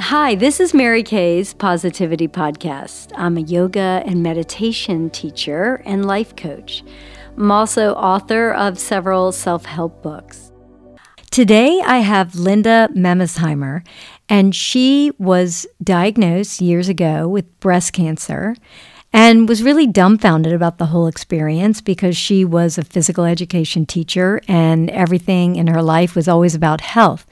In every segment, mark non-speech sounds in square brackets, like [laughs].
Hi, this is Mary Kaye's Positivity Podcast. I'm a yoga and meditation teacher and life coach. I'm also author of several self help books. Today, I have Linda Memmesheimer, and she was diagnosed years ago with breast cancer and was really dumbfounded about the whole experience because she was a physical education teacher and everything in her life was always about health.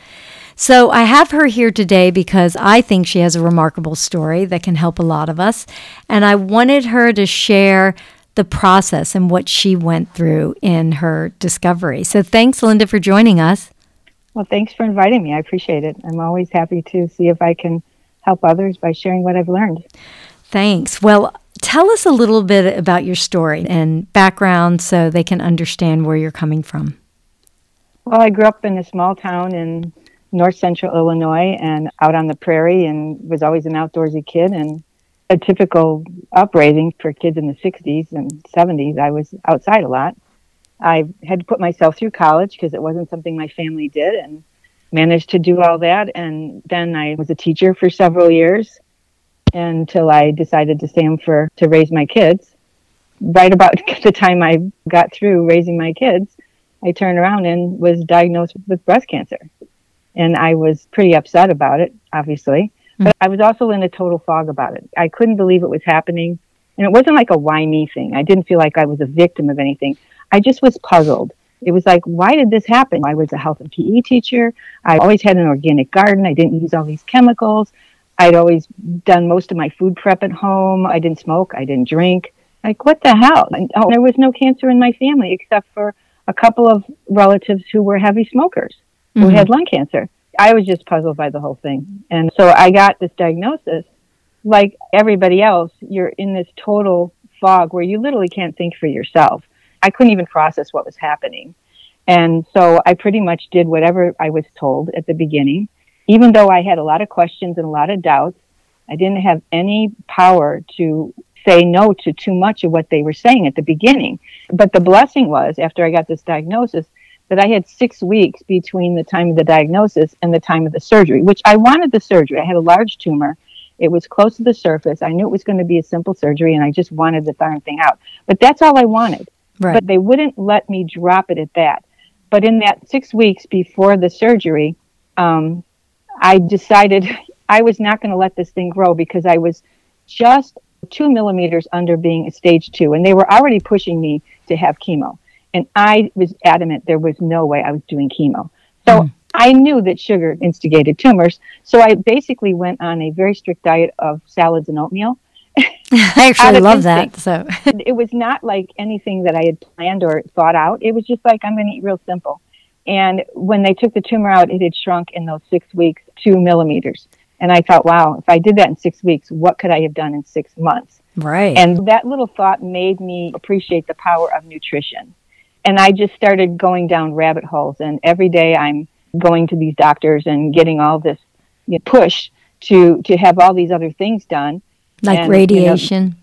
So I have her here today because I think she has a remarkable story that can help a lot of us. And I wanted her to share the process and what she went through in her discovery. So thanks, Linda, for joining us. Well, thanks for inviting me. I appreciate it. I'm always happy to see if I can help others by sharing what I've learned. Thanks. Well, tell us a little bit about your story and background so they can understand where you're coming from. Well, I grew up in a small town in north central Illinois and out on the prairie and was always an outdoorsy kid and a typical upbringing for kids in the 60s and 70s. I was outside a lot. I had to put myself through college because it wasn't something my family did and managed to do all that. And then I was a teacher for several years until I decided to stay home for to raise my kids. Right about [laughs] the time I got through raising my kids, I turned around and was diagnosed with breast cancer and I was pretty upset about it, obviously. Mm-hmm. But I was also in a total fog about it. I couldn't believe it was happening. And it wasn't like a why me thing. I didn't feel like I was a victim of anything. I just was puzzled. It was like, why did this happen? I was a health and PE teacher. I always had an organic garden. I didn't use all these chemicals. I'd always done most of my food prep at home. I didn't smoke. I didn't drink. Like, what the hell? And, oh, there was no cancer in my family except for a couple of relatives who were heavy smokers mm-hmm. who had lung cancer. I was just puzzled by the whole thing. And so I got this diagnosis. Like everybody else, you're in this total fog where you literally can't think for yourself. I couldn't even process what was happening. And so I pretty much did whatever I was told at the beginning. Even though I had a lot of questions and a lot of doubts, I didn't have any power to say no to too much of what they were saying at the beginning. But the blessing was, after I got this diagnosis, that I had six weeks between the time of the diagnosis and the time of the surgery, which I wanted the surgery. I had a large tumor. It was close to the surface. I knew it was going to be a simple surgery and I just wanted the darn thing out. But that's all I wanted. Right. But they wouldn't let me drop it at that. But in that six weeks before the surgery, um, I decided [laughs] I was not going to let this thing grow because I was just two millimeters under being a stage two. And they were already pushing me to have chemo. And I was adamant there was no way I was doing chemo. So mm. I knew that sugar instigated tumors. So I basically went on a very strict diet of salads and oatmeal. [laughs] I actually love instinct. that. So it was not like anything that I had planned or thought out. It was just like, I'm going to eat real simple. And when they took the tumor out, it had shrunk in those six weeks, two millimeters. And I thought, wow, if I did that in six weeks, what could I have done in six months? Right. And that little thought made me appreciate the power of nutrition and I just started going down rabbit holes. And every day I'm going to these doctors and getting all this you know, push to to have all these other things done, like and, radiation. You know,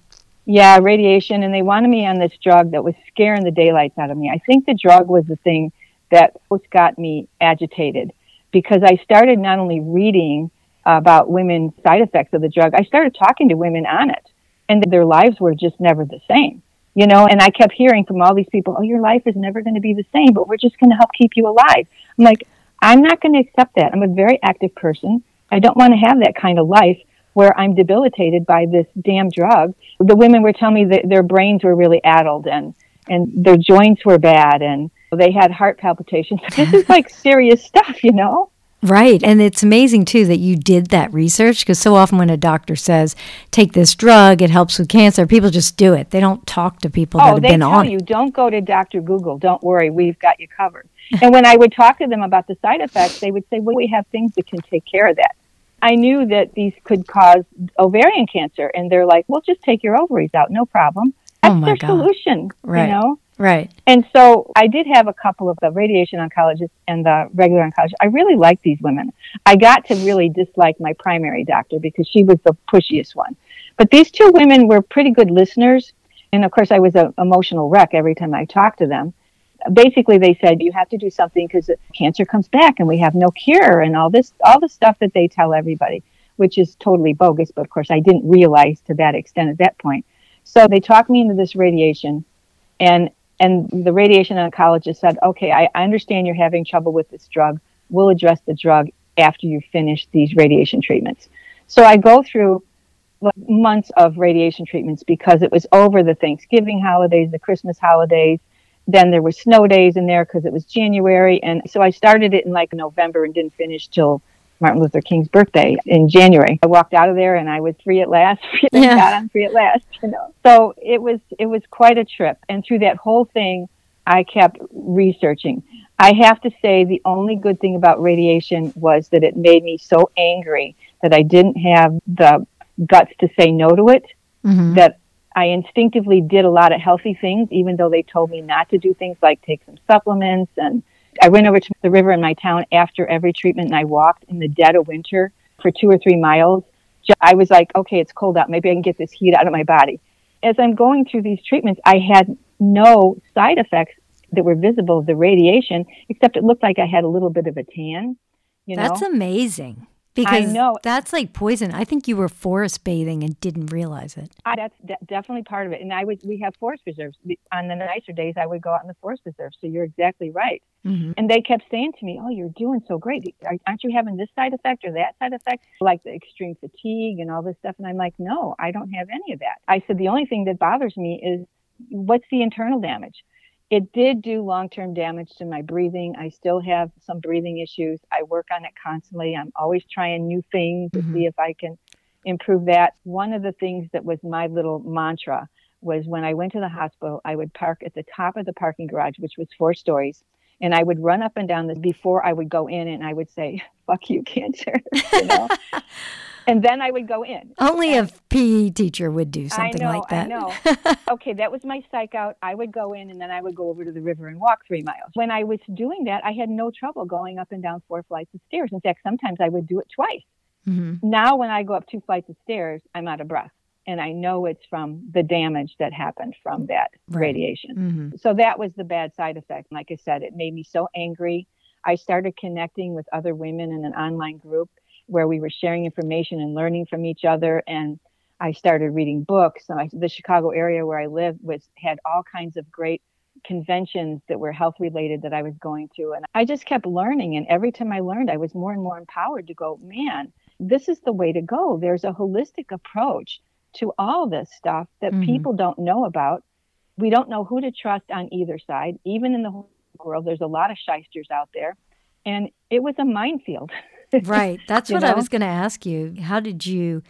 yeah, radiation, and they wanted me on this drug that was scaring the daylights out of me. I think the drug was the thing that most got me agitated because I started not only reading about women's side effects of the drug, I started talking to women on it, and their lives were just never the same you know, and I kept hearing from all these people, oh, your life is never going to be the same, but we're just going to help keep you alive. I'm like, I'm not going to accept that. I'm a very active person. I don't want to have that kind of life where I'm debilitated by this damn drug. The women were telling me that their brains were really addled and, and their joints were bad and they had heart palpitations. [laughs] This is like serious stuff, you know? Right. And it's amazing, too, that you did that research because so often when a doctor says, take this drug, it helps with cancer, people just do it. They don't talk to people oh, that have been on you, don't go to Dr. Google. Don't worry, we've got you covered. and when I would talk to them about the side effects, they would say, well, we have things that can take care of that. I knew that these could cause ovarian cancer. And they're like, well, just take your ovaries out. No problem. Oh, That's oh their God. solution, right. you know? Right. And so I did have a couple of the radiation oncologists and the regular oncologists. I really liked these women. I got to really dislike my primary doctor because she was the pushiest one. But these two women were pretty good listeners. And of course, I was an emotional wreck every time I talked to them. Basically, they said, you have to do something because cancer comes back and we have no cure and all this, all the stuff that they tell everybody. which is totally bogus. But of course, I didn't realize to that extent at that point. So they talked me into this radiation, and and the radiation oncologist said, "Okay, I, I understand you're having trouble with this drug. We'll address the drug after you finish these radiation treatments." So I go through months of radiation treatments because it was over the Thanksgiving holidays, the Christmas holidays. Then there were snow days in there because it was January, and so I started it in like November and didn't finish till Martin Luther King's birthday in January. I walked out of there and I was [laughs] free at last. Yeah. God I'm free at last. You know, so it was it was quite a trip, and through that whole thing, I kept researching. I have to say the only good thing about radiation was that it made me so angry that I didn't have the guts to say no to it. Mm-hmm. That I instinctively did a lot of healthy things, even though they told me not to do things like take some supplements. And I went over to the river in my town after every treatment and I walked in the dead of winter for two or three miles. I was like, okay, it's cold out. Maybe I can get this heat out of my body. As I'm going through these treatments, I had no side effects that were visible of the radiation, except it looked like I had a little bit of a tan. You know? That's amazing. Because I know. that's like poison. I think you were forest bathing and didn't realize it. I, that's de- definitely part of it. And I would, we have forest preserves. On the nicer days, I would go out in the forest preserve. So you're exactly right. Mm-hmm. And they kept saying to me, "Oh, you're doing so great. Aren't you having this side effect or that side effect, like the extreme fatigue and all this stuff?" And I'm like, "No, I don't have any of that." I said, "The only thing that bothers me is what's the internal damage." It did do long term damage to my breathing. I still have some breathing issues. I work on it constantly. I'm always trying new things to mm-hmm. see if I can improve that. One of the things that was my little mantra was when I went to the hospital, I would park at the top of the parking garage, which was four stories. And I would run up and down this before I would go in and I would say, [laughs] fuck you, cancer. [laughs] you know? [laughs] and then I would go in. Only and a PE teacher would do something know, like that. I know. okay, that was my psych out. I would go in and then I would go over to the river and walk three miles. When I was doing that, I had no trouble going up and down four flights of stairs. In fact, sometimes I would do it twice. Mm-hmm. Now, when I go up two flights of stairs, I'm out of breath. And I know it's from the damage that happened from that right. radiation. Mm-hmm. So that was the bad side effect. Like I said, it made me so angry. I started connecting with other women in an online group where we were sharing information and learning from each other. And I started reading books. So I, the Chicago area where I lived was had all kinds of great conventions that were health related that I was going to. And I just kept learning. And every time I learned, I was more and more empowered to go, man, this is the way to go. There's a holistic approach to all this stuff that mm-hmm. people don't know about. We don't know who to trust on either side. Even in the whole world, there's a lot of shysters out there. And it was a minefield. [laughs] right. That's what know? I was going to ask you. How did you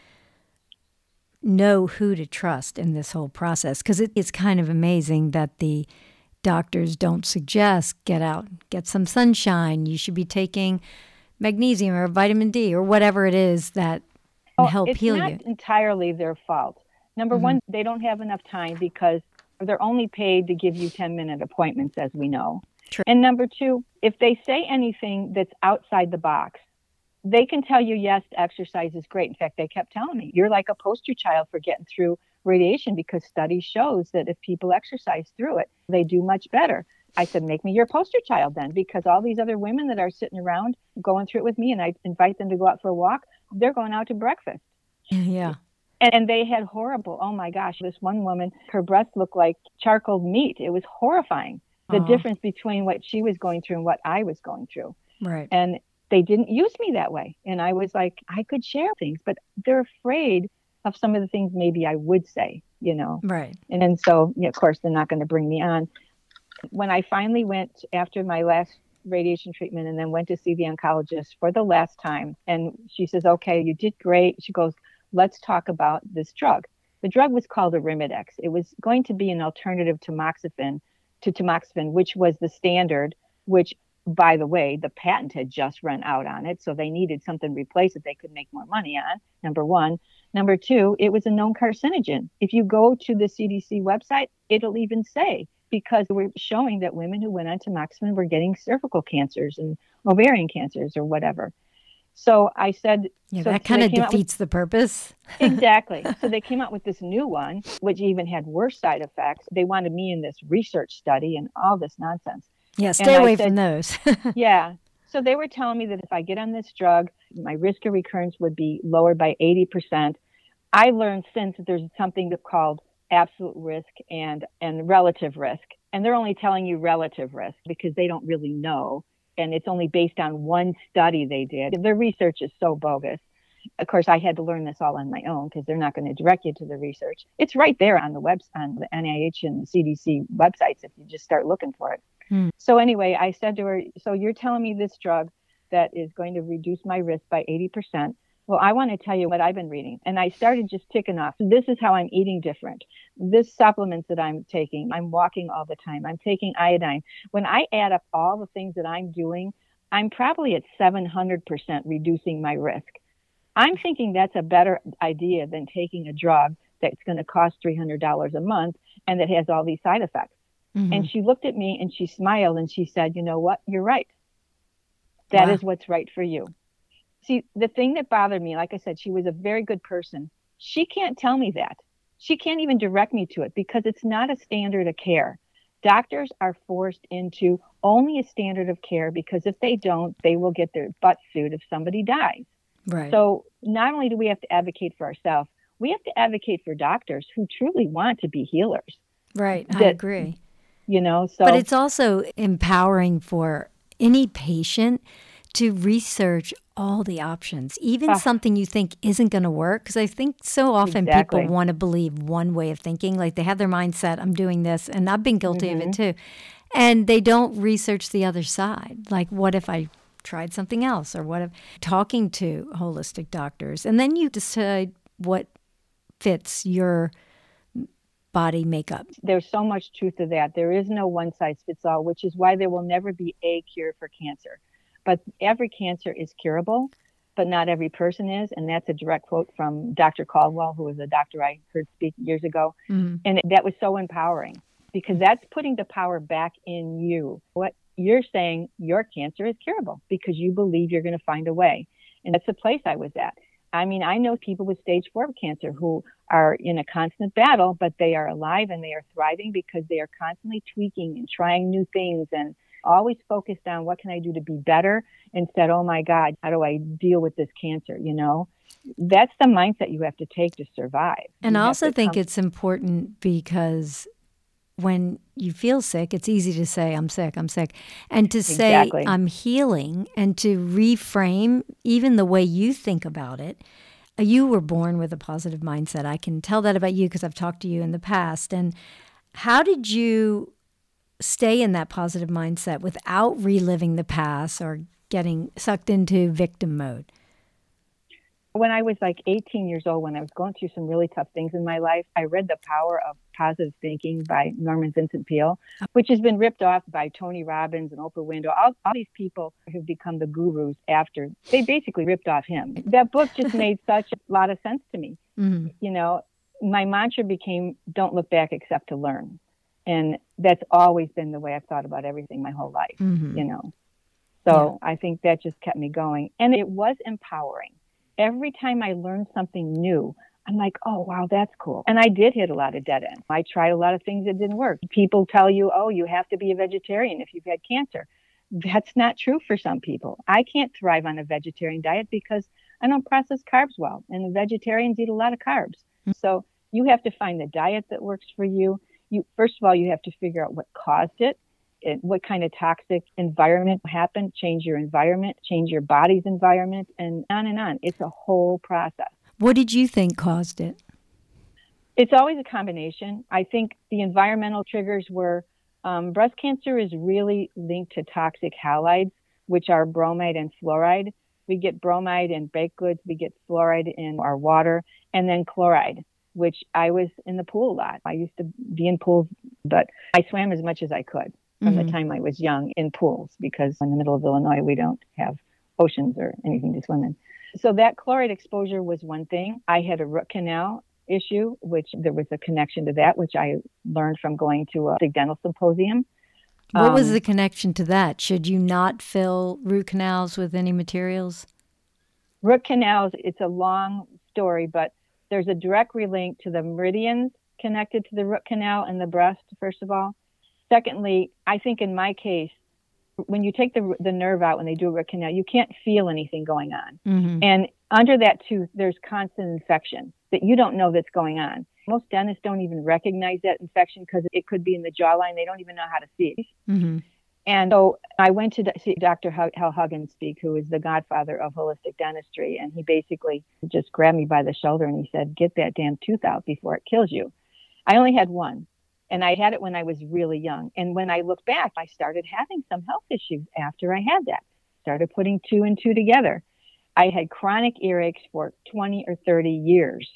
know who to trust in this whole process? Because it, it's kind of amazing that the doctors don't suggest get out, get some sunshine. You should be taking magnesium or vitamin D or whatever it is that can oh, help heal you. It's not entirely their fault. Number mm-hmm. one, they don't have enough time because they're only paid to give you 10 minute appointments, as we know. True. And number two, if they say anything that's outside the box, they can tell you, yes, exercise is great. In fact, they kept telling me, you're like a poster child for getting through radiation because studies shows that if people exercise through it, they do much better. I said, make me your poster child then, because all these other women that are sitting around going through it with me, and I invite them to go out for a walk, they're going out to breakfast. [laughs] Yeah. And, and they had horrible, oh my gosh, this one woman, her breast looked like charcoal meat. It was horrifying, the uh-huh. difference between what she was going through and what I was going through. Right. And they didn't use me that way. And I was like, I could share things, but they're afraid of some of the things maybe I would say, you know. Right. And then so, yeah, of course, they're not going to bring me on. When I finally went after my last radiation treatment and then went to see the oncologist for the last time, and she says, Okay, you did great. She goes, Let's talk about this drug. The drug was called Arimidex. It was going to be an alternative to tamoxifen, to tamoxifen, which was the standard, which by the way, the patent had just run out on it, so they needed something to replace it they could make more money on. Number one. Number two, it was a known carcinogen. If you go to the CDC website, it'll even say because we're showing that women who went on tamoxifen were getting cervical cancers and ovarian cancers or whatever. So I said, yeah, so that kind of defeats with, the purpose. [laughs] exactly. So they came out with this new one, which even had worse side effects. They wanted me in this research study and all this nonsense. Yeah, stay away said, from those. [laughs] yeah. So they were telling me that if I get on this drug, my risk of recurrence would be lowered by 80%. I learned since that there's something called absolute risk and, and relative risk. And they're only telling you relative risk because they don't really know. And it's only based on one study they did. Their research is so bogus. Of course, I had to learn this all on my own because they're not going to direct you to the research. It's right there on the web on the NIH and the CDC websites if you just start looking for it. Hmm. So anyway, I said to her, "So you're telling me this drug that is going to reduce my risk by 80%? Well, I want to tell you what I've been reading. And I started just ticking off. This is how I'm eating different. This supplements that I'm taking. I'm walking all the time. I'm taking iodine. When I add up all the things that I'm doing, I'm probably at 700% reducing my risk. I'm thinking that's a better idea than taking a drug that's going to cost $300 a month and that has all these side effects. Mm-hmm. And she looked at me and she smiled and she said, You know what? You're right. That wow. is what's right for you. See, the thing that bothered me, like I said, she was a very good person. She can't tell me that. She can't even direct me to it because it's not a standard of care. Doctors are forced into only a standard of care because if they don't, they will get their butt sued if somebody dies. Right. So not only do we have to advocate for ourselves, we have to advocate for doctors who truly want to be healers. Right. That, I agree. You know, so But it's also empowering for any patient to research all the options, even uh, something you think isn't going to work. Because I think so often exactly. people want to believe one way of thinking, like they have their mindset, I'm doing this, and I've been guilty mm-hmm. of it mm-hmm. too. And they don't research the other side. Like, what if I tried something else or what if talking to holistic doctors and then you decide what fits your body makeup. There's so much truth to that. There is no one size fits all, which is why there will never be a cure for cancer. But every cancer is curable, but not every person is. And that's a direct quote from Dr. Caldwell, who was a doctor I heard speak years ago. Mm-hmm. And that was so empowering because that's putting the power back in you. What you're saying your cancer is curable because you believe you're going to find a way. And that's the place I was at. I mean, I know people with stage four cancer who are in a constant battle, but they are alive and they are thriving because they are constantly tweaking and trying new things and always focused on what can I do to be better instead, oh my God, how do I deal with this cancer? You know, that's the mindset you have to take to survive. And you I also think come- it's important because when you feel sick, it's easy to say, I'm sick, I'm sick. And to say, exactly. I'm healing, and to reframe even the way you think about it. Uh, you were born with a positive mindset. I can tell that about you because I've talked to you in the past. And how did you stay in that positive mindset without reliving the past or getting sucked into victim mode? When I was like 18 years old, when I was going through some really tough things in my life, I read The Power of Positive Thinking by Norman Vincent Peale, which has been ripped off by Tony Robbins and Oprah Winfrey. All, all these people who've become the gurus after they basically ripped off him. That book just [laughs] made such a lot of sense to me. Mm-hmm. You know, my mantra became don't look back except to learn. And that's always been the way I've thought about everything my whole life, mm-hmm. you know. So yeah. I think that just kept me going. And it was empowering every time I learned something new, I'm like, oh, wow, that's cool. And I did hit a lot of dead ends. I tried a lot of things that didn't work. People tell you, oh, you have to be a vegetarian if you've had cancer. That's not true for some people. I can't thrive on a vegetarian diet because I don't process carbs well, and vegetarians eat a lot of carbs. Mm-hmm. So you have to find the diet that works for you. You first of all, you have to figure out what caused it and what kind of toxic environment happened, change your environment, change your body's environment, and on and on. It's a whole process. What did you think caused it? It's always a combination. I think the environmental triggers were um, breast cancer is really linked to toxic halides, which are bromide and fluoride. We get bromide in baked goods, we get fluoride in our water, and then chloride, which I was in the pool a lot. I used to be in pools, but I swam as much as I could from mm-hmm. the time I was young in pools because in the middle of Illinois we don't have oceans or anything to swim in. So that chloride exposure was one thing. I had a root canal issue, which there was a connection to that, which I learned from going to a big dental symposium. What um, was the connection to that? Should you not fill root canals with any materials? Root canals, it's a long story, but there's a direct link to the meridians connected to the root canal and the breast, first of all. Secondly, I think in my case, when you take the the nerve out when they do a root canal, you can't feel anything going on. Mm-hmm. And under that tooth, there's constant infection that you don't know that's going on. Most dentists don't even recognize that infection because it could be in the jawline. They don't even know how to see it. Mm-hmm. And so I went to see Dr. Hal Huggins speak, who is the godfather of holistic dentistry. And he basically just grabbed me by the shoulder and he said, Get that damn tooth out before it kills you. I only had one. And I had it when I was really young. And when I look back, I started having some health issues after I had that. Started putting two and two together. I had chronic earaches for 20 or 30 years.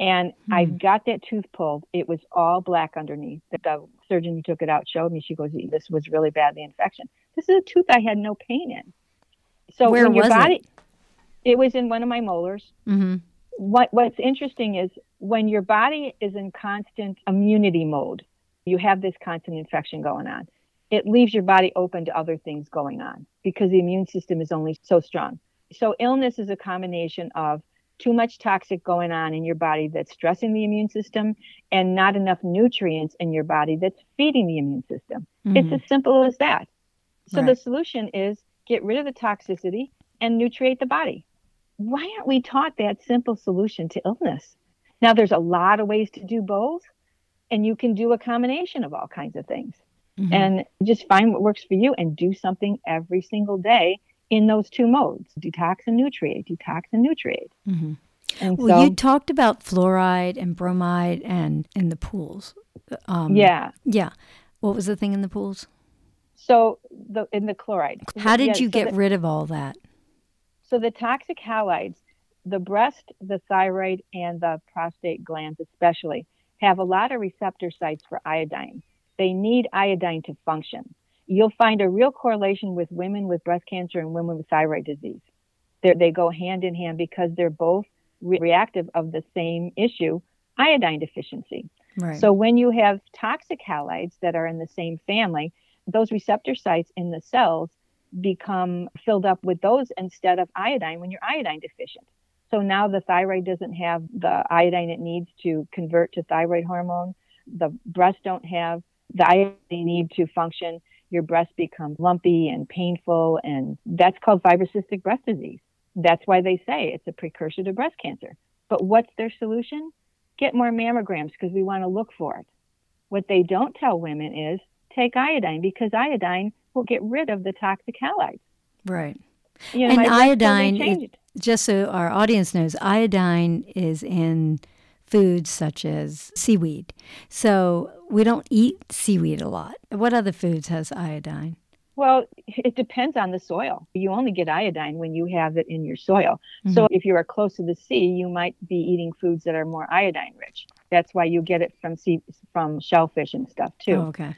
And Hmm. I got that tooth pulled. It was all black underneath. The, the surgeon who took it out showed me. She goes, "This was really bad. The infection. This is a tooth I had no pain in." So Where when your was it? body, it was in one of my molars. Mm-hmm. What What's interesting is when your body is in constant immunity mode, you have this constant infection going on. It leaves your body open to other things going on because the immune system is only so strong. So illness is a combination of too much toxic going on in your body that's stressing the immune system and not enough nutrients in your body that's feeding the immune system. It's as simple as that. So Right. the solution is get rid of the toxicity and nutriate the body. Why aren't we taught that simple solution to illness? Now there's a lot of ways to do both and you can do a combination of all kinds of things. Mhm. And just find what works for you and do something every single day in those two modes detox and nutriate, detox and nutriate. Mhm. And Well, so, you talked about fluoride and bromide and in the pools. Um, yeah. Yeah. What was the thing in the pools? So the in the chloride. How did Yeah, you so get the- rid of all that? So the toxic halides, the breast, the thyroid, and the prostate glands especially have a lot of receptor sites for iodine. They need iodine to function. You'll find a real correlation with women with breast cancer and women with thyroid disease. They're, they go hand in hand because they're both re- reactive of the same issue, iodine deficiency. Right. So when you have toxic halides that are in the same family, those receptor sites in the cells become filled up with those instead of iodine when you're iodine deficient. So now the thyroid doesn't have the iodine it needs to convert to thyroid hormone. The breasts don't have the iodine they need to function. Your breast becomes lumpy and painful, and that's called fibrocystic breast disease. That's why they say it's a precursor to breast cancer. But what's their solution? Get more mammograms because we want to look for it. What they don't tell women is take iodine because iodine will get rid of the toxic halides. right. You And my totally iodine Just so our audience knows, iodine is in foods such as seaweed. So we don't eat seaweed a lot. What other foods has iodine? Well, it depends on the soil. You only get iodine when you have it in your soil. So mm-hmm. if you are close to the sea, you might be eating foods that are more iodine rich. That's why you get it from sea from shellfish and stuff too. Oh, okay.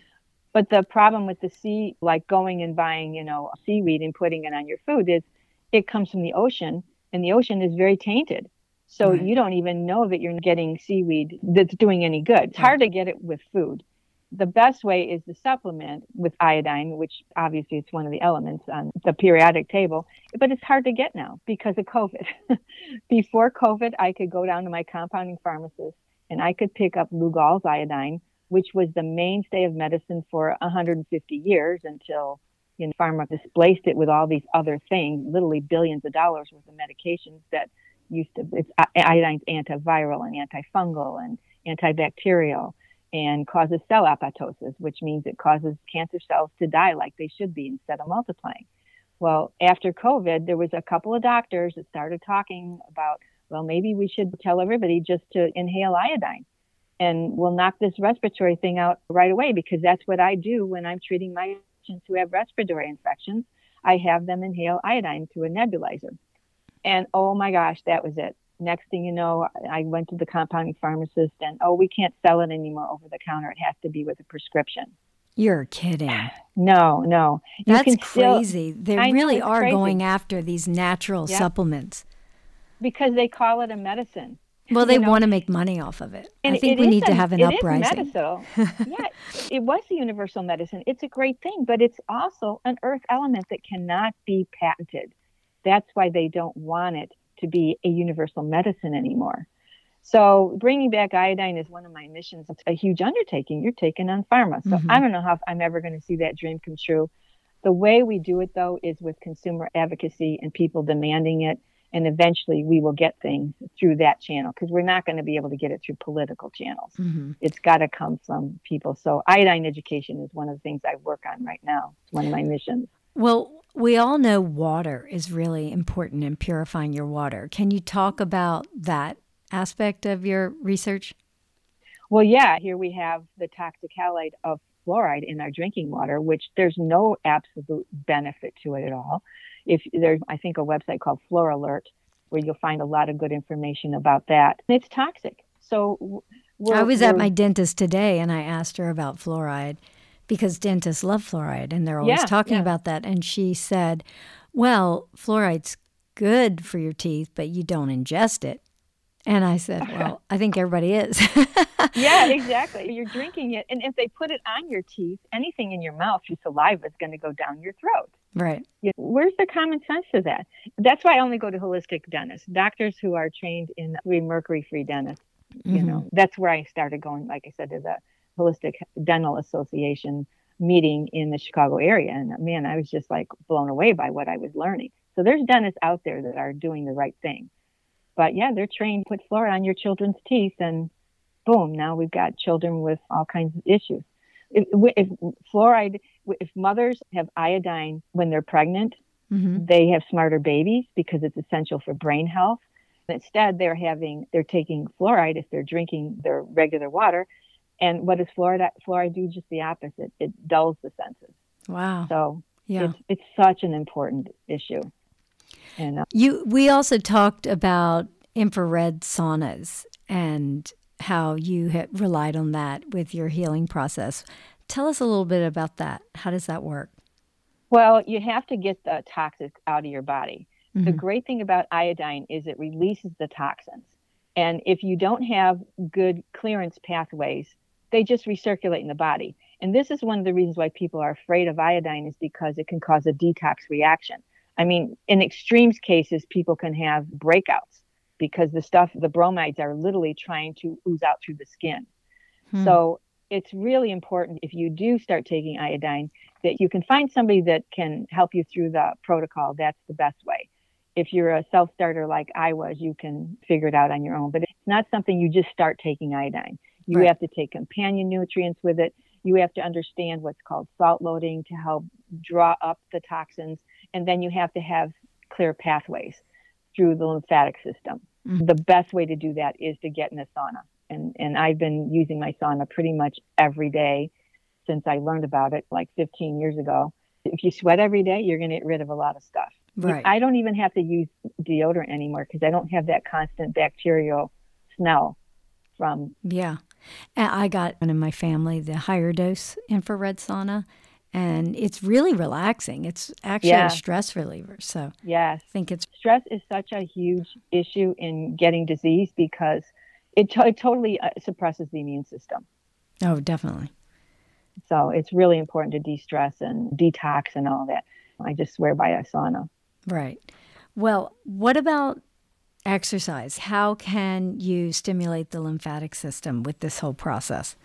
But the problem with the sea, like going and buying, you know, seaweed and putting it on your food, is it comes from the ocean, and the ocean is very tainted. So Right. you don't even know that you're getting seaweed that's doing any good. It's hard to get it with food. The best way is to supplement with iodine, which obviously it's one of the elements on the periodic table, but it's hard to get now because of COVID. [laughs] Before COVID, I could go down to my compounding pharmacist and I could pick up Lugol's iodine, which was the mainstay of medicine for 150 years until you know, pharma displaced it with all these other things, literally billions of dollars worth of medications that used to, it's iodine's antiviral and antifungal and antibacterial and causes cell apoptosis, which means it causes cancer cells to die like they should be instead of multiplying. Well, after COVID, there was a couple of doctors that started talking about, well, maybe we should tell everybody just to inhale iodine and we'll knock this respiratory thing out right away because that's what I do when I'm treating my patients who have respiratory infections. I have them inhale iodine through a nebulizer. And oh my gosh, that was it. Next thing you know, I went to the compounding pharmacist and, oh, we can't sell it anymore over the counter. It has to be with a prescription. You're kidding. [sighs] No, no. You That's can still- crazy. They I really it's are crazy. going after these natural Yeah. supplements. because they call it a medicine. Well, they You know, want to make money off of it. I think it we is need to have an it is uprising. medicinal. [laughs] yeah, it was a universal medicine. It's a great thing, but it's also an earth element that cannot be patented. That's why they don't want it to be a universal medicine anymore. So bringing back iodine is one of my missions. It's a huge undertaking. You're taking on pharma. So Mhm. I don't know how I'm ever going to see that dream come true. The way we do it, though, is with consumer advocacy and people demanding it. And eventually we will get things through that channel because we're not going to be able to get it through political channels. Mm-hmm. It's got to come from people. So iodine education is one of the things I work on right now. It's one of my missions. Well, we all know water is really important in purifying your water. Can you talk about that aspect of your research? Well, yeah, here we have the toxic halide of fluoride in our drinking water, which there's no absolute benefit to it at all. If there's, I think, a website called FluorAlert where you'll find a lot of good information about that. It's toxic. So I was at my dentist today and I asked her about fluoride because dentists love fluoride and they're always yeah, talking yeah. about that. And she said, well, fluoride's good for your teeth, but you don't ingest it. And I said, [laughs] well, I think everybody is. yeah, [laughs] exactly. You're drinking it. And if they put it on your teeth, anything in your mouth, your saliva is going to go down your throat. Right. where's the common sense to that? That's why I only go to holistic dentists, doctors who are trained in mercury free dentists. Mm-hmm. You know, that's where I started going, like I said, to the Holistic Dental Association meeting in the Chicago area. And man, I was just like blown away by what I was learning. So there's dentists out there that are doing the right thing. But yeah, they're trained to put fluoride on your children's teeth and boom, now we've got children with all kinds of issues. If, if fluoride, if mothers have iodine when they're pregnant, mm-hmm. they have smarter babies because it's essential for brain health. Instead, they're having, they're taking fluoride if they're drinking their regular water. And what does fluoride, fluoride do? Just the opposite. It dulls the senses. Wow. So yeah. it's, it's such an important issue. And uh, you, we also talked about infrared saunas and how you had relied on that with your healing process. Tell us a little bit about that. How does that work? Well, you have to get the toxic out of your body. Mm-hmm. The great thing about iodine is it releases the toxins. And if you don't have good clearance pathways, they just recirculate in the body. And this is one of the reasons why people are afraid of iodine is because it can cause a detox reaction. I mean, in extremes cases, people can have breakouts because the stuff, the bromides are literally trying to ooze out through the skin. Hmm. So it's really important if you do start taking iodine that you can find somebody that can help you through the protocol. That's the best way. If you're a self starter like I was, you can figure it out on your own. But it's not something you just start taking iodine. You right. have to take companion nutrients with it. You have to understand what's called salt loading to help draw up the toxins. And then you have to have clear pathways through the lymphatic system. Mm-hmm. The best way to do that is to get in a sauna. And, and I've been using my sauna pretty much every day since I learned about it like 15 years ago. If you sweat every day, you're going to get rid of a lot of stuff. Right. I don't even have to use deodorant anymore because I don't have that constant bacterial smell from. Yeah. And I got one in my family the higher dose infrared sauna and it's really relaxing. It's actually yeah. a stress reliever. So yes, I think it's stress is such a huge issue in getting disease because it, to- it totally uh, suppresses the immune system. Oh, definitely. So it's really important to de-stress and detox and all that. I just swear by a sauna. Right. Well, what about exercise? How can you stimulate the lymphatic system with this whole process?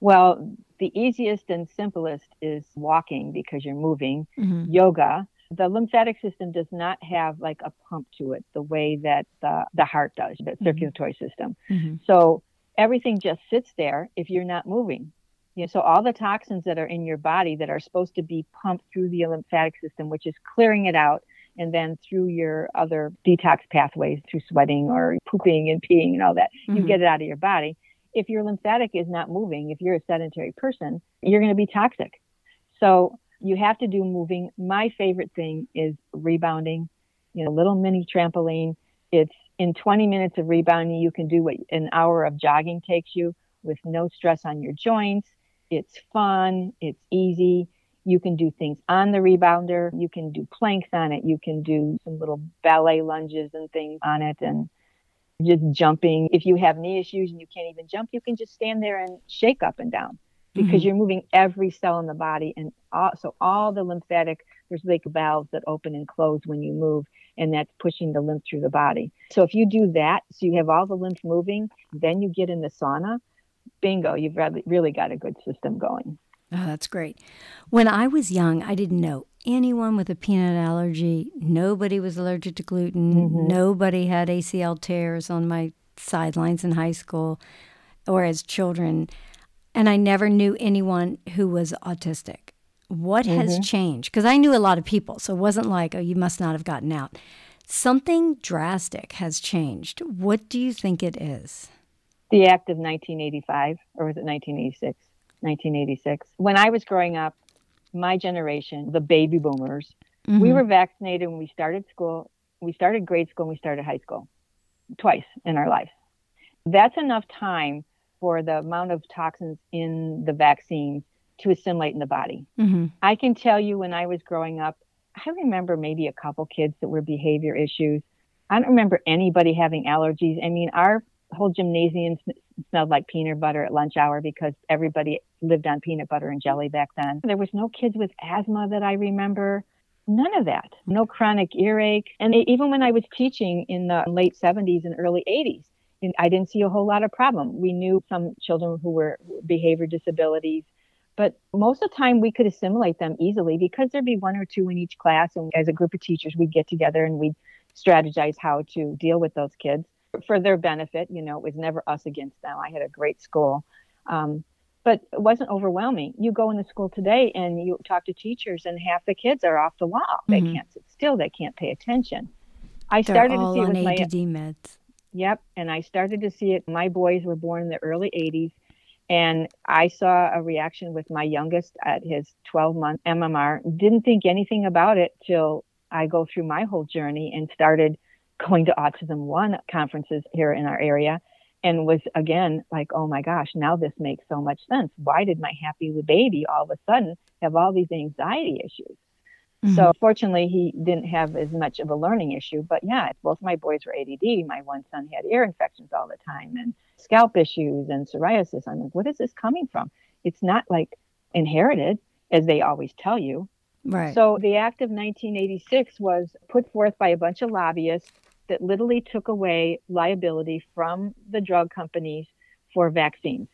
Well, the easiest and simplest is walking because you're moving, mm-hmm. yoga. The lymphatic system does not have like a pump to it the way that the, the heart does, the mm-hmm. circulatory system. Mm-hmm. So everything just sits there if you're not moving. You know, so all the toxins that are in your body that are supposed to be pumped through the lymphatic system, which is clearing it out, and then through your other detox pathways, through sweating or pooping and peeing and all that, you mm-hmm. get it out of your body if your lymphatic is not moving, if you're a sedentary person, you're going to be toxic. So you have to do moving. My favorite thing is rebounding, you know, little mini trampoline. It's in 20 minutes of rebounding, you can do what an hour of jogging takes you with no stress on your joints. It's fun. It's easy. You can do things on the rebounder. You can do planks on it. You can do some little ballet lunges and things on it. And just jumping. If you have knee issues and you can't even jump, you can just stand there and shake up and down because mm-hmm. you're moving every cell in the body. And all, so all the lymphatic, there's like valves that open and close when you move, and that's pushing the lymph through the body. So if you do that, so you have all the lymph moving, then you get in the sauna, bingo, you've really, really got a good system going. Oh, that's great. When I was young, I didn't know anyone with a peanut allergy. Nobody was allergic to gluten. Mm-hmm. Nobody had ACL tears on my sidelines in high school or as children. And I never knew anyone who was autistic. What mm-hmm. has changed? Because I knew a lot of people, so it wasn't like, oh, you must not have gotten out. Something drastic has changed. What do you think it is? The Act of 1985, or was it 1986? 1986. When I was growing up, my generation, the baby boomers, mm-hmm. we were vaccinated when we started school. We started grade school and we started high school twice in our lives. That's enough time for the amount of toxins in the vaccines to assimilate in the body. Mm-hmm. I can tell you when I was growing up, I remember maybe a couple kids that were behavior issues. I don't remember anybody having allergies. I mean, our whole gymnasium smelled like peanut butter at lunch hour because everybody lived on peanut butter and jelly back then. There was no kids with asthma that I remember. None of that. No chronic earache. And even when I was teaching in the late 70s and early 80s, I didn't see a whole lot of problem. We knew some children who were behavior disabilities, but most of the time we could assimilate them easily because there'd be one or two in each class. And as a group of teachers, we'd get together and we'd strategize how to deal with those kids for their benefit. You know, it was never us against them. I had a great school. Um, but it wasn't overwhelming. You go into school today and you talk to teachers, and half the kids are off the wall. Mm-hmm. They can't sit still. They can't pay attention. I They're started to see it with my ADD meds. Yep, and I started to see it. My boys were born in the early '80s, and I saw a reaction with my youngest at his 12 month MMR. Didn't think anything about it till I go through my whole journey and started going to Autism One conferences here in our area and was again like, oh my gosh, now this makes so much sense. Why did my happy baby all of a sudden have all these anxiety issues? Mm-hmm. So fortunately, he didn't have as much of a learning issue. But yeah, both my boys were ADD. My one son had ear infections all the time and scalp issues and psoriasis. I'm like, what is this coming from? It's not like inherited, as they always tell you. Right. So the Act of 1986 was put forth by a bunch of lobbyists that literally took away liability from the drug companies for vaccines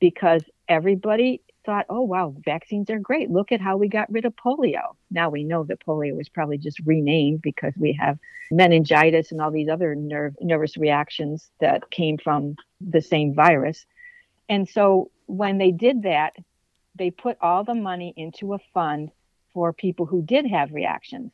because everybody thought, oh, wow, vaccines are great. Look at how we got rid of polio. Now we know that polio was probably just renamed because we have meningitis and all these other nerve, nervous reactions that came from the same virus. And so when they did that, they put all the money into a fund for people who did have reactions.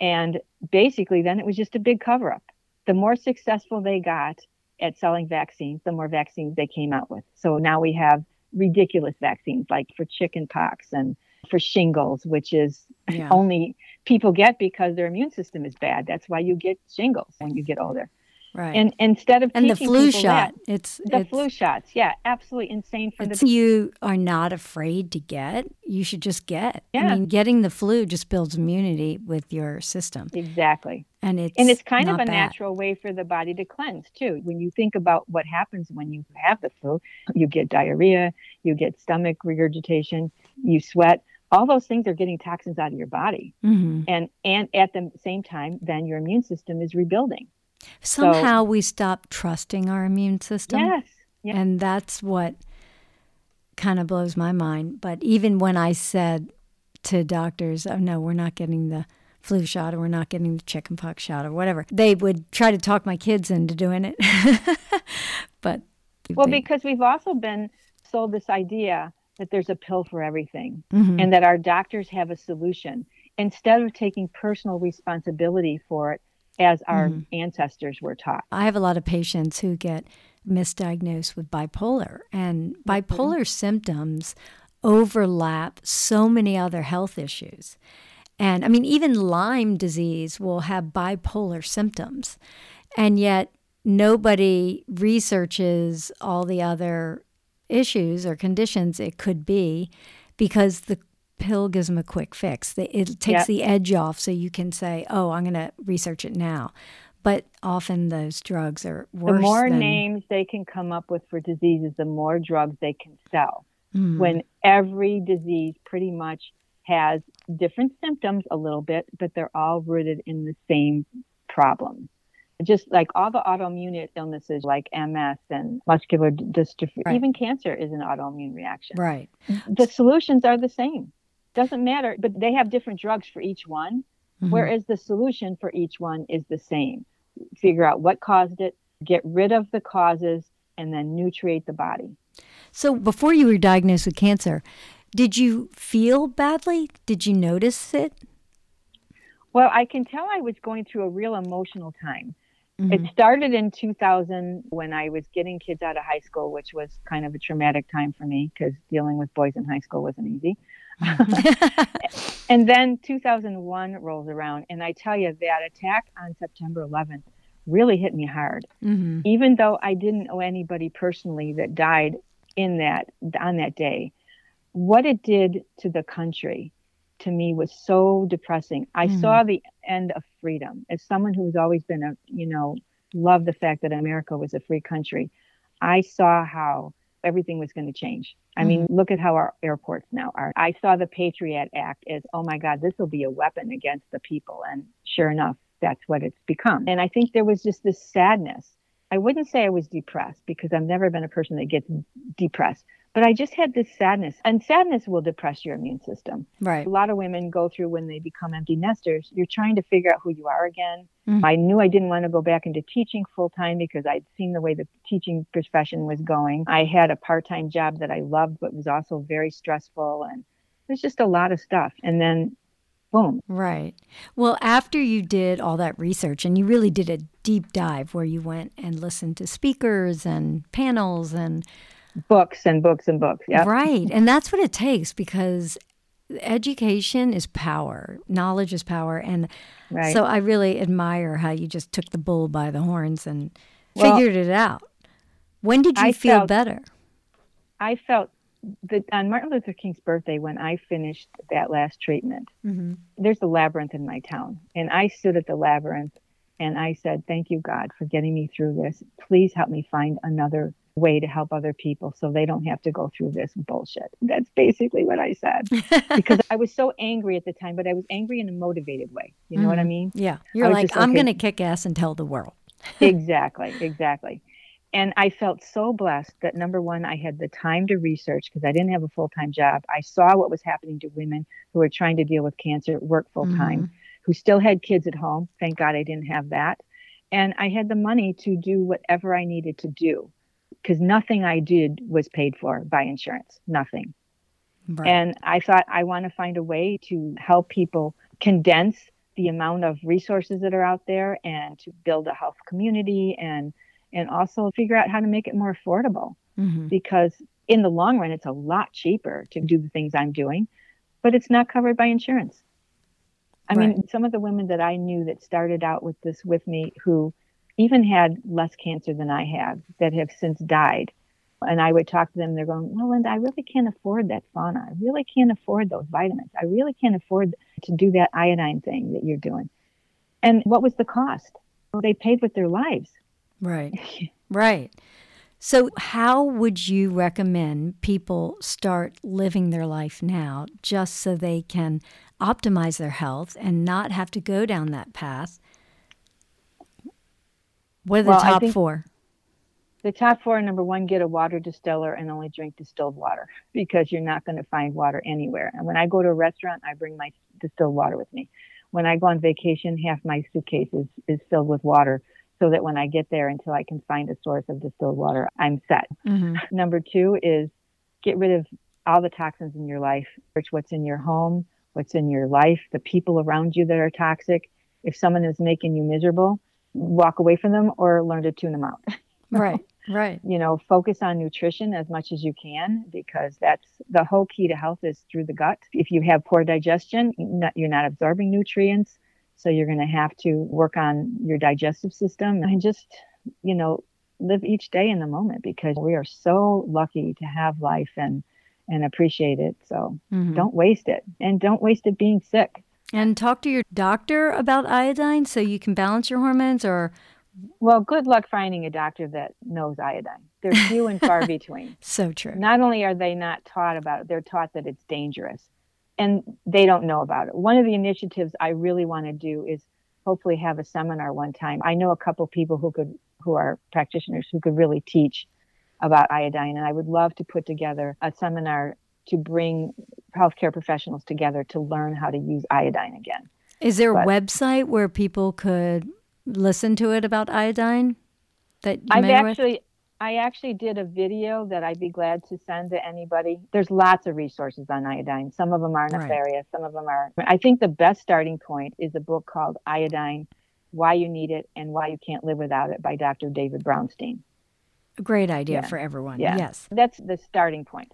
And basically, then it was just a big cover up. The more successful they got at selling vaccines, the more vaccines they came out with. So now we have ridiculous vaccines like for chicken pox and for shingles, which is yeah. only people get because their immune system is bad. That's why you get shingles when you get older. Right. And instead of and the flu shot, that, it's the it's, flu shots. Yeah, absolutely insane for the. You are not afraid to get. You should just get. Yeah. I mean, getting the flu just builds immunity with your system. Exactly. And it's and it's kind of a bad. natural way for the body to cleanse too. When you think about what happens when you have the flu, you get diarrhea, you get stomach regurgitation, you sweat all those things are getting toxins out of your body mm-hmm. and and at the same time then your immune system is rebuilding Somehow so, we stop trusting our immune system. Yes. And that's what kind of blows my mind. But even when I said to doctors, oh, no, we're not getting the flu shot or we're not getting the chickenpox shot or whatever, they would try to talk my kids into doing it. [laughs] but well, they, because we've also been sold this idea that there's a pill for everything mm-hmm. and that our doctors have a solution instead of taking personal responsibility for it as our mm-hmm. ancestors were taught. I have a lot of patients who get misdiagnosed with bipolar, and mm-hmm. bipolar mm-hmm. symptoms overlap so many other health issues. And I mean, even Lyme disease will have bipolar symptoms, and yet nobody researches all the other issues or conditions it could be because the pill gives them a quick fix. It takes yep. the edge off so you can say, oh, I'm going to research it now. But often those drugs are worse. The more than... names they can come up with for diseases, the more drugs they can sell. Mm. When every disease pretty much has different symptoms a little bit, but they're all rooted in the same problem. just like all the autoimmune illnesses like MS and muscular dystrophy, right. even cancer is an autoimmune reaction. Right. The solutions are the same. Doesn't matter, but they have different drugs for each one, mm-hmm. whereas the solution for each one is the same. Figure out what caused it, get rid of the causes, and then nutriate the body. So before you were diagnosed with cancer, did you feel badly? Did you notice it? Well, I can tell I was going through a real emotional time. Mm-hmm. It started in 2000 when I was getting kids out of high school, which was kind of a traumatic time for me because dealing with boys in high school wasn't easy. [laughs] and then 2001 rolls around, and I tell you, that attack on September 11th really hit me hard. Mm-hmm. Even though I didn't know anybody personally that died in that on that day, what it did to the country to me was so depressing. I mm. saw the end of freedom. As someone who's always been a, you know, loved the fact that America was a free country, I saw how everything was going to change. I mm. mean, look at how our airports now are. I saw the Patriot Act as, oh my God, this will be a weapon against the people. And sure enough, that's what it's become. And I think there was just this sadness. I wouldn't say I was depressed because I've never been a person that gets depressed, but I just had this sadness, and sadness will depress your immune system. Right. A lot of women go through when they become empty nesters. You're trying to figure out who you are again. Mm-hmm. I knew I didn't want to go back into teaching full time because I'd seen the way the teaching profession was going. I had a part time job that I loved, but was also very stressful, and there's just a lot of stuff. And then boom. Right. Well, after you did all that research and you really did a deep dive where you went and listened to speakers and panels and books and books and books. Yeah. Right. And that's what it takes because education is power, knowledge is power. And right. so I really admire how you just took the bull by the horns and well, figured it out. When did you I feel felt, better? I felt that on Martin Luther King's birthday, when I finished that last treatment, mm-hmm. there's a labyrinth in my town. And I stood at the labyrinth and I said, Thank you, God, for getting me through this. Please help me find another way to help other people so they don't have to go through this bullshit. That's basically what I said. because [laughs] I was so angry at the time, but I was angry in a motivated way. You know mm-hmm. what I mm-hmm. mean? Yeah. You're like, just, I'm okay. going to kick ass and tell the world. [laughs] exactly. Exactly. And I felt so blessed that number one, I had the time to research because I didn't have a full time job. I saw what was happening to women who were trying to deal with cancer, work full time, mm-hmm. who still had kids at home. Thank God I didn't have that. And I had the money to do whatever I needed to do because nothing I did was paid for by insurance, nothing. Right. And I thought I want to find a way to help people condense the amount of resources that are out there and to build a health community and and also figure out how to make it more affordable mm-hmm. because in the long run it's a lot cheaper to do the things I'm doing but it's not covered by insurance. I right. mean some of the women that I knew that started out with this with me who even had less cancer than I have that have since died. And I would talk to them, they're going, Well, Linda, I really can't afford that fauna. I really can't afford those vitamins. I really can't afford to do that iodine thing that you're doing. And what was the cost? Well, they paid with their lives. Right. [laughs] right. So, how would you recommend people start living their life now just so they can optimize their health and not have to go down that path what are the well, top four? The top four number one, get a water distiller and only drink distilled water because you're not going to find water anywhere. And when I go to a restaurant, I bring my distilled water with me. When I go on vacation, half my suitcase is, is filled with water so that when I get there until I can find a source of distilled water, I'm set. Mm-hmm. [laughs] Number two is get rid of all the toxins in your life, which what's in your home, what's in your life, the people around you that are toxic. If someone is making you miserable, walk away from them or learn to tune them out. [laughs] right, right. You know, focus on nutrition as much as you can because that's the whole key to health is through the gut. If you have poor digestion, you're not absorbing nutrients. So you're going to have to work on your digestive system and just, you know, live each day in the moment because we are so lucky to have life and and appreciate it. So mm-hmm. don't waste it and don't waste it being sick. And talk to your doctor about iodine so you can balance your hormones or well, good luck finding a doctor that knows iodine. They're few and far [laughs] between. So true. Not only are they not taught about it, they're taught that it's dangerous and they don't know about it. One of the initiatives I really want to do is hopefully have a seminar one time. I know a couple people who could who are practitioners who could really teach about iodine and I would love to put together a seminar to bring healthcare professionals together to learn how to use iodine again. Is there but, a website where people could listen to it about iodine that I've actually with? I actually did a video that I'd be glad to send to anybody. There's lots of resources on iodine. Some of them are nefarious, right. some of them are. I think the best starting point is a book called Iodine Why You Need It and Why You Can't Live Without It by Dr. David Brownstein. A great idea yeah. for everyone. Yeah. Yes. That's the starting point.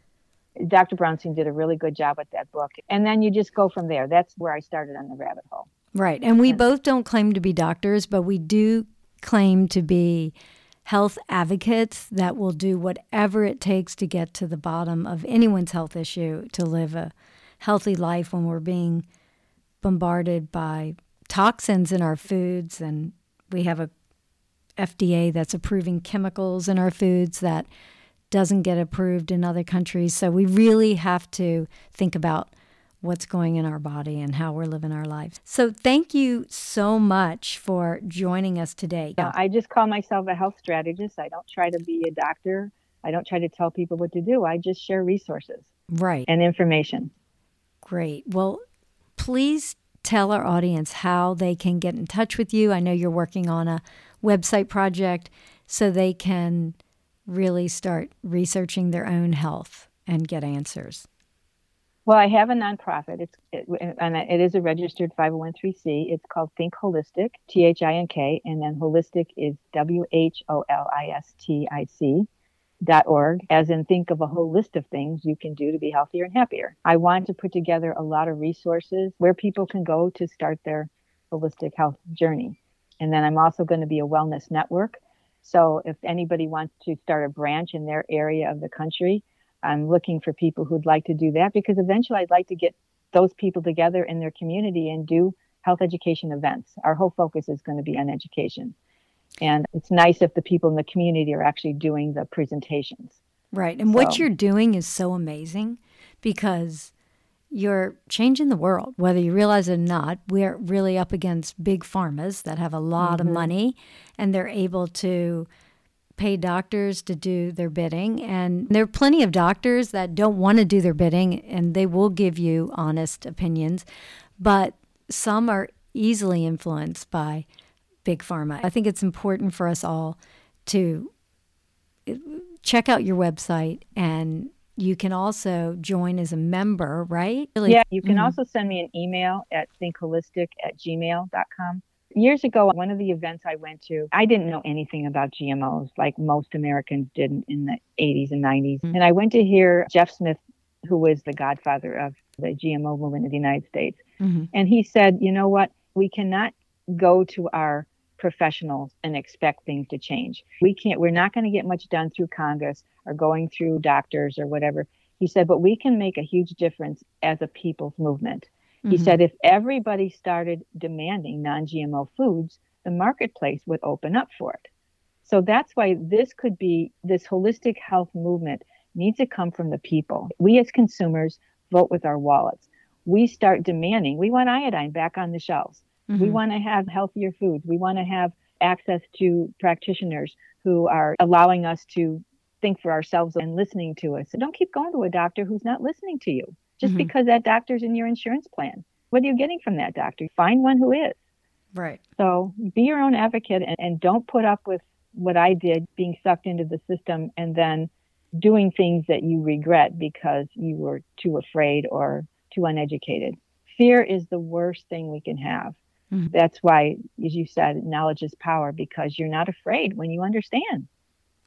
Dr. Brownstein did a really good job with that book. And then you just go from there. That's where I started on the rabbit hole. Right. And we both don't claim to be doctors, but we do claim to be health advocates that will do whatever it takes to get to the bottom of anyone's health issue to live a healthy life when we're being bombarded by toxins in our foods and we have a FDA that's approving chemicals in our foods that doesn't get approved in other countries. So we really have to think about what's going in our body and how we're living our lives. So thank you so much for joining us today. Yeah, I just call myself a health strategist. I don't try to be a doctor. I don't try to tell people what to do. I just share resources. Right. And information. Great. Well, please tell our audience how they can get in touch with you. I know you're working on a website project so they can really start researching their own health and get answers. Well, I have a nonprofit. It's it, and it is a registered 501c. It's called Think Wholistic, T H I N K, and then holistic is W H O L I S T I C dot org, as in think of a whole list of things you can do to be healthier and happier. I want to put together a lot of resources where people can go to start their holistic health journey. And then I'm also going to be a wellness network. So if anybody wants to start a branch in their area of the country, I'm looking for people who'd like to do that because eventually I'd like to get those people together in their community and do health education events. Our whole focus is going to be on education. And it's nice if the people in the community are actually doing the presentations. Right. And so, what you're doing is so amazing because you're changing the world, whether you realize it or not. We're really up against big pharmas that have a lot mm-hmm. of money and they're able to pay doctors to do their bidding. And there are plenty of doctors that don't want to do their bidding and they will give you honest opinions. But some are easily influenced by big pharma. I think it's important for us all to check out your website and you can also join as a member, right? Really? Yeah, you can mm-hmm. also send me an email at thinkholistic at gmail.com. Years ago, one of the events I went to, I didn't know anything about GMOs like most Americans didn't in the 80s and 90s. Mm-hmm. And I went to hear Jeff Smith, who was the godfather of the GMO movement in the United States. Mm-hmm. And he said, you know what? We cannot go to our professionals and expect things to change. We can't, we're not going to get much done through Congress or going through doctors or whatever. He said, but we can make a huge difference as a people's movement. He mm-hmm. said if everybody started demanding non GMO foods, the marketplace would open up for it. So that's why this could be this holistic health movement needs to come from the people. We as consumers vote with our wallets. We start demanding, we want iodine back on the shelves. Mm-hmm. We want to have healthier foods. We want to have access to practitioners who are allowing us to think for ourselves and listening to us. So don't keep going to a doctor who's not listening to you just mm-hmm. because that doctor's in your insurance plan. What are you getting from that doctor? Find one who is. Right. So be your own advocate and, and don't put up with what I did, being sucked into the system and then doing things that you regret because you were too afraid or too uneducated. Fear is the worst thing we can have. Mm-hmm. That's why, as you said, knowledge is power because you're not afraid when you understand.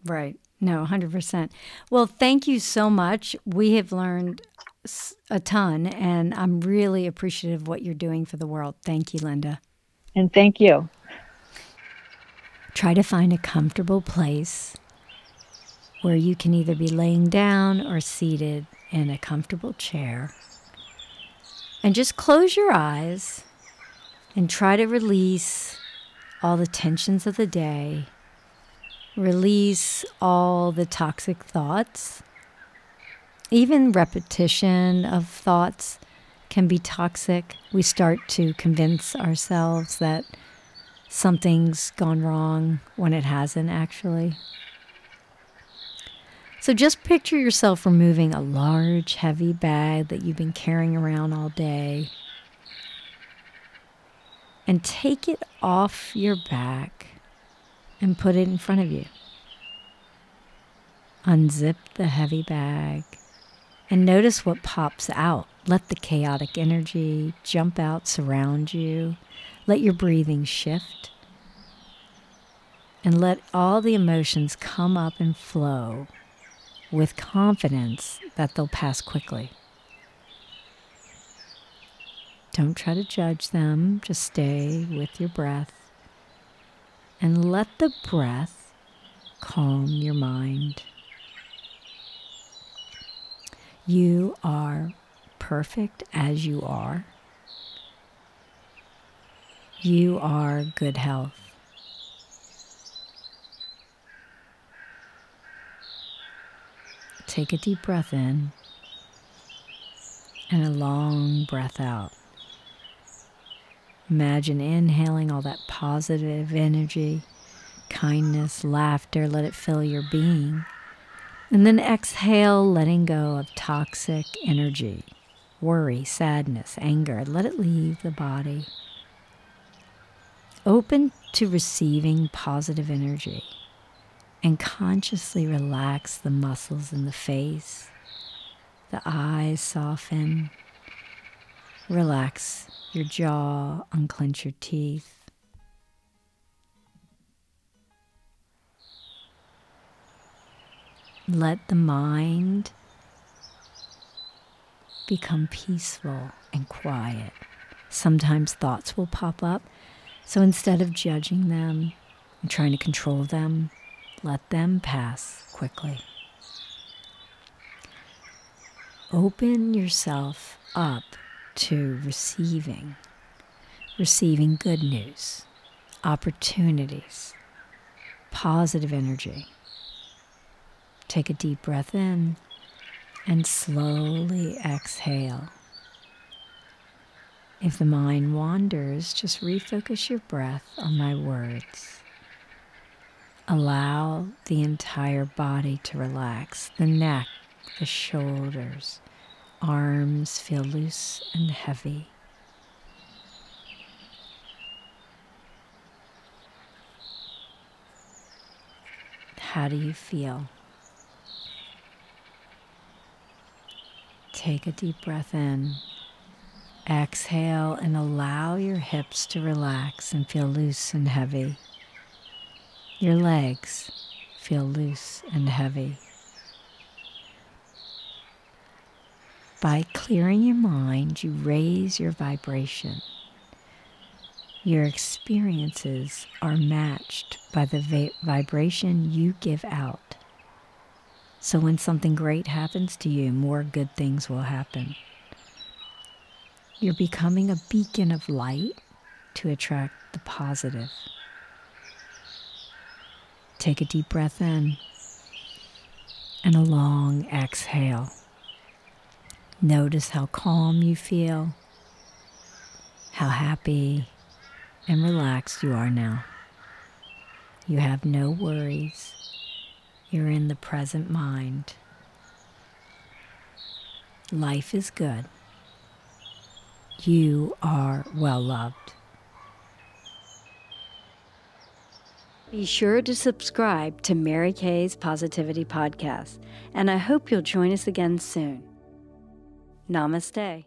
Right. No, 100%. Well, thank you so much. We have learned a ton, and I'm really appreciative of what you're doing for the world. Thank you, Linda. And thank you. Try to find a comfortable place where you can either be laying down or seated in a comfortable chair. And just close your eyes and try to release all the tensions of the day. Release all the toxic thoughts even repetition of thoughts can be toxic. We start to convince ourselves that something's gone wrong when it hasn't actually. So just picture yourself removing a large, heavy bag that you've been carrying around all day and take it off your back and put it in front of you. Unzip the heavy bag and notice what pops out. Let the chaotic energy jump out, surround you. Let your breathing shift. And let all the emotions come up and flow with confidence that they'll pass quickly. Don't try to judge them, just stay with your breath and let the breath calm your mind. You are perfect as you are. You are good health. Take a deep breath in and a long breath out. Imagine inhaling all that positive energy, kindness, laughter, let it fill your being. And then exhale, letting go of toxic energy, worry, sadness, anger. Let it leave the body. Open to receiving positive energy and consciously relax the muscles in the face. The eyes soften. Relax your jaw, unclench your teeth. Let the mind become peaceful and quiet. Sometimes thoughts will pop up, so instead of judging them and trying to control them, let them pass quickly. Open yourself up to receiving, receiving good news, opportunities, positive energy. Take a deep breath in and slowly exhale. If the mind wanders, just refocus your breath on my words. Allow the entire body to relax the neck, the shoulders, arms feel loose and heavy. How do you feel? Take a deep breath in. Exhale and allow your hips to relax and feel loose and heavy. Your legs feel loose and heavy. By clearing your mind, you raise your vibration. Your experiences are matched by the va- vibration you give out. So when something great happens to you, more good things will happen. You're becoming a beacon of light to attract the positive. Take a deep breath in and a long exhale. Notice how calm you feel, how happy and relaxed you are now. You have no worries. You're in the present mind. Life is good. You are well loved. Be sure to subscribe to Mary Kaye's Positivity Podcast, and I hope you'll join us again soon. Namaste.